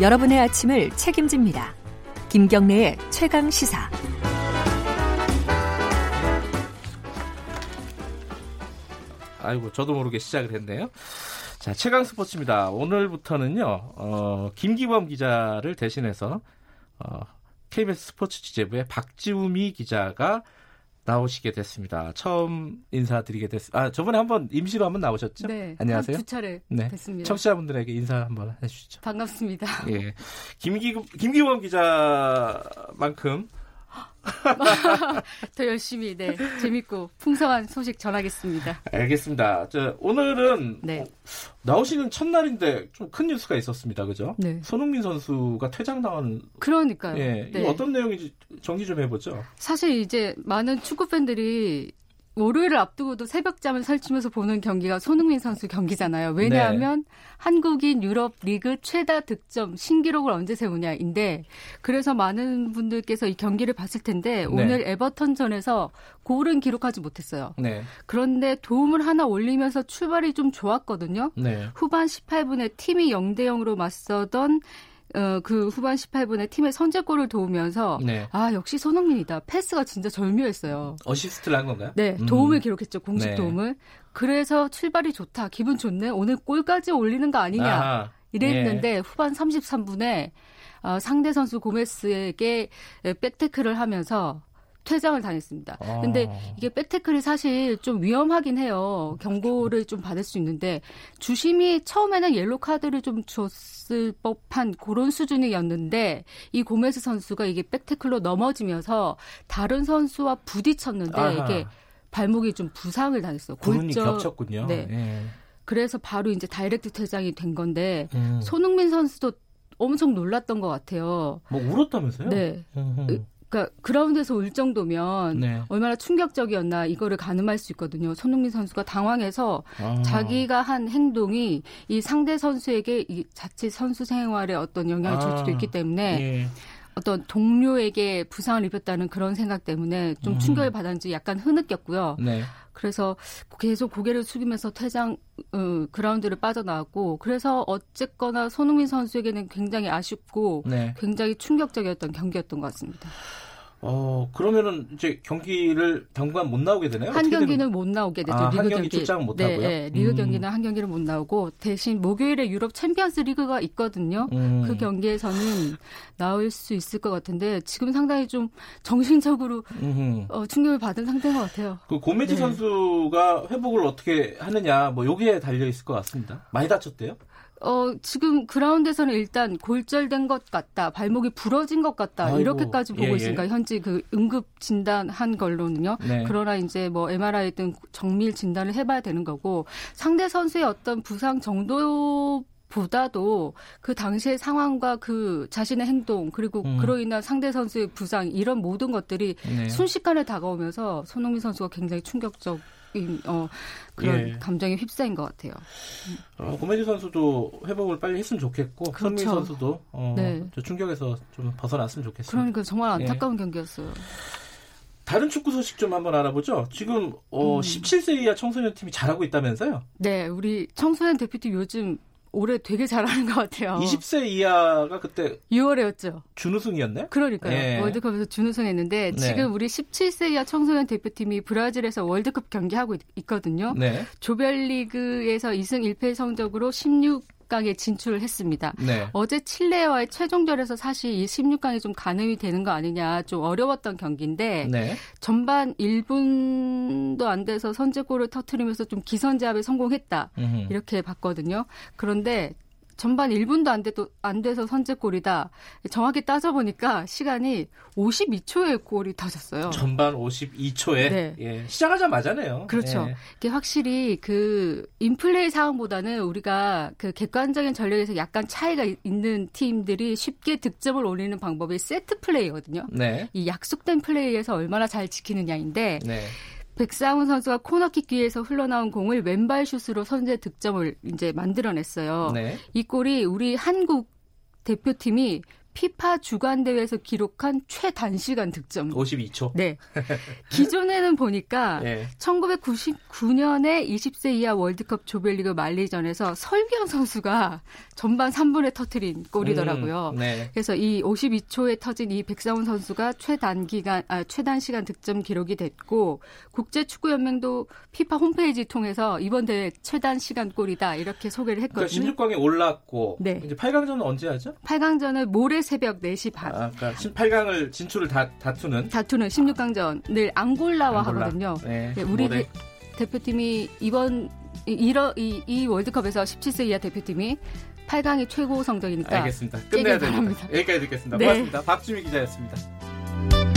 여러분의 아침을 책임집니다. 김경래의 최강 시사. 아이고 저도 모르게 시작을 했네요. 자 최강 스포츠입니다. 오늘부터는요 어, 김기범 기자를 대신해서 어, KBS 스포츠 취재부의 박지우미 기자가 나오시게 됐습니다. 처음 인사드리게 됐습니다. 아, 저번에 한번 임시로 한번 나오셨죠? 네. 안녕하세요. 두 차례 네. 됐습니다. 청취자분들에게 인사 한번 해주시죠. 반갑습니다. 예. 김기, 김기범 기자만큼 더 열심히 네 재밌고 풍성한 소식 전하겠습니다. 알겠습니다. 저, 오늘은 네. 어, 나오시는 첫날인데 좀 큰 뉴스가 있었습니다. 그죠? 네. 손흥민 선수가 퇴장당한 그러니까요. 예. 네. 어떤 내용인지 정리 좀 해보죠. 사실 이제 많은 축구 팬들이 월요일을 앞두고도 새벽잠을 설치면서 보는 경기가 손흥민 선수 경기잖아요. 왜냐하면 네. 한국인 유럽 리그 최다 득점 신기록을 언제 세우냐인데 그래서 많은 분들께서 이 경기를 봤을 텐데 네. 오늘 에버턴전에서 골은 기록하지 못했어요. 네. 그런데 도움을 하나 올리면서 출발이 좀 좋았거든요. 네. 후반 18분에 팀이 0대 0으로 맞서던 어, 그 후반 18분에 팀의 선제골을 도우면서 네. 아 역시 손흥민이다. 패스가 진짜 절묘했어요. 어시스트를 한 건가요? 네, 음. 도움을 기록했죠. 공식 네. 도움을. 그래서 출발이 좋다. 기분 좋네. 오늘 골까지 올리는 거 아니냐. 아하. 이랬는데 예. 후반 33분에 어, 상대 선수 고메스에게 백태클을 하면서 퇴장을 당했습니다. 어. 근데 이게 백태클이 사실 좀 위험하긴 해요. 경고를 좀 받을 수 있는데 주심이 처음에는 옐로 카드를 좀 줬을 법한 그런 수준이었는데 이 고메스 선수가 이게 백태클로 넘어지면서 다른 선수와 부딪혔는데 아하. 이게 발목이 좀 부상을 당했어요. 골절. 겹쳤군요. 네. 예. 그래서 바로 이제 다이렉트 퇴장이 된 건데 음. 손흥민 선수도 엄청 놀랐던 것 같아요. 뭐 울었다면서요? 네. 그러니까 그라운드에서 울 정도면 네. 얼마나 충격적이었나 이거를 가늠할 수 있거든요. 손흥민 선수가 당황해서 아. 자기가 한 행동이 이 상대 선수에게 이 자칫 선수 생활에 어떤 영향을 줄 수도 아. 있기 때문에 예. 어떤 동료에게 부상을 입혔다는 그런 생각 때문에 좀 음. 충격을 받았는지 약간 흐느꼈고요. 네. 그래서 계속 고개를 숙이면서 퇴장 어, 그라운드를 빠져나왔고 그래서 어쨌거나 손흥민 선수에게는 굉장히 아쉽고 네. 굉장히 충격적이었던 경기였던 것 같습니다. 어, 그러면은 이제 경기를 당분간 못 나오게 되나요? 한 경기는 못 나오게 되죠. 아, 리그 한 경기 출장은 못 네, 하고요? 네, 리그 음. 경기는 한 경기를 못 나오고 대신 목요일에 유럽 챔피언스 리그가 있거든요. 음. 그 경기에서는 나올 수 있을 것 같은데 지금 상당히 좀 정신적으로. 어, 충격을 받은 상태인 것 같아요. 그 고메지 네. 선수가 회복을 어떻게 하느냐 뭐 여기에 달려 있을 것 같습니다. 많이 다쳤대요? 어, 지금 그라운드에서는 일단 골절된 것 같다, 발목이 부러진 것 같다, 아이고, 이렇게까지 보고 예, 예. 있으니까 현재 그 응급 진단한 걸로는요. 네. 그러나 이제 뭐 MRI 등 정밀 진단을 해봐야 되는 거고 상대 선수의 어떤 부상 정도 보다도 그 당시의 상황과 그 자신의 행동 그리고 음. 그로 인한 상대 선수의 부상 이런 모든 것들이 네. 순식간에 다가오면서 손흥민 선수가 굉장히 충격적인 어, 그런 예. 감정에 휩싸인 것 같아요. 어, 고메지 선수도 회복을 빨리 했으면 좋겠고 그렇죠. 손민 선수도 어, 네. 저 충격에서 좀 벗어났으면 좋겠습니다. 그러니까 정말 예. 안타까운 경기였어요. 다른 축구 소식 좀 한번 알아보죠. 지금 어, 음. 17세 이하 청소년 팀이 잘하고 있다면서요? 네, 우리 청소년 대표팀 요즘 올해 되게 잘하는 것 같아요. 20세 이하가 그때 6월에였죠. 준우승이었네? 그러니까요. 예. 월드컵에서 준우승했는데 네. 지금 우리 17세 이하 청소년 대표팀이 브라질에서 월드컵 경기하고 있, 거든요 네. 조별리그에서 2승 1패 성적으로 16 강에 진출을 했습니다. 네. 어제 칠레와의 최종전에서 사실 이 16강이 좀 가늠이 되는 거 아니냐 좀 어려웠던 경기인데 네. 전반 1분도 안 돼서 선제골을 터트리면서 좀 기선제압에 성공했다. 음흠. 이렇게 봤거든요. 그런데 전반 1분도 안, 돼도, 안 돼서 선제골이다. 정확히 따져보니까 시간이 52초에 골이 터졌어요. 전반 52초에 네. 예, 시작하자마자네요. 그렇죠. 예. 이게 확실히 그 인플레이 상황보다는 우리가 그 객관적인 전력에서 약간 차이가 이- 있는 팀들이 쉽게 득점을 올리는 방법이 세트 플레이거든요. 네. 이 약속된 플레이에서 얼마나 잘 지키느냐인데 네. 백상훈 선수가 코너킥 뒤에서 흘러나온 공을 왼발 슛으로 선제 득점을 이제 만들어냈어요. 네. 이 골이 우리 한국 대표팀이 피파 주간 대회에서 기록한 최단시간 득점. 52초. 네. 기존에는 보니까 네. 1999년에 20세 이하 월드컵 조별리그 말리전에서 설기현 선수가 전반 3분에 터트린 골이더라고요. 음, 네. 그래서 이 52초에 터진 이 백상훈 선수가 최단기간 아, 최단시간 득점 기록이 됐고 국제 축구 연맹도 피파 홈페이지 통해서 이번 대회 최단 시간 골이다 이렇게 소개를 했거든요. 그러니까 16강에 올랐고 네. 이제 8강전은 언제 하죠? 8강전은 모레 새벽 4시 반. 아, 그러니까 8강을 진출을 다, 다투는 다투는 16강전 늘 앙골라와 안골라. 하거든요. 네, 네, 우리 모레. 대표팀이 이번 이, 이, 이 월드컵에서 17세 이하 대표팀이 8강이 최고 성적이니까 알겠습니다. 끝내야 됩니다. 여기까지 듣겠습니다. 네. 고맙습니다. 박주미 기자였습니다.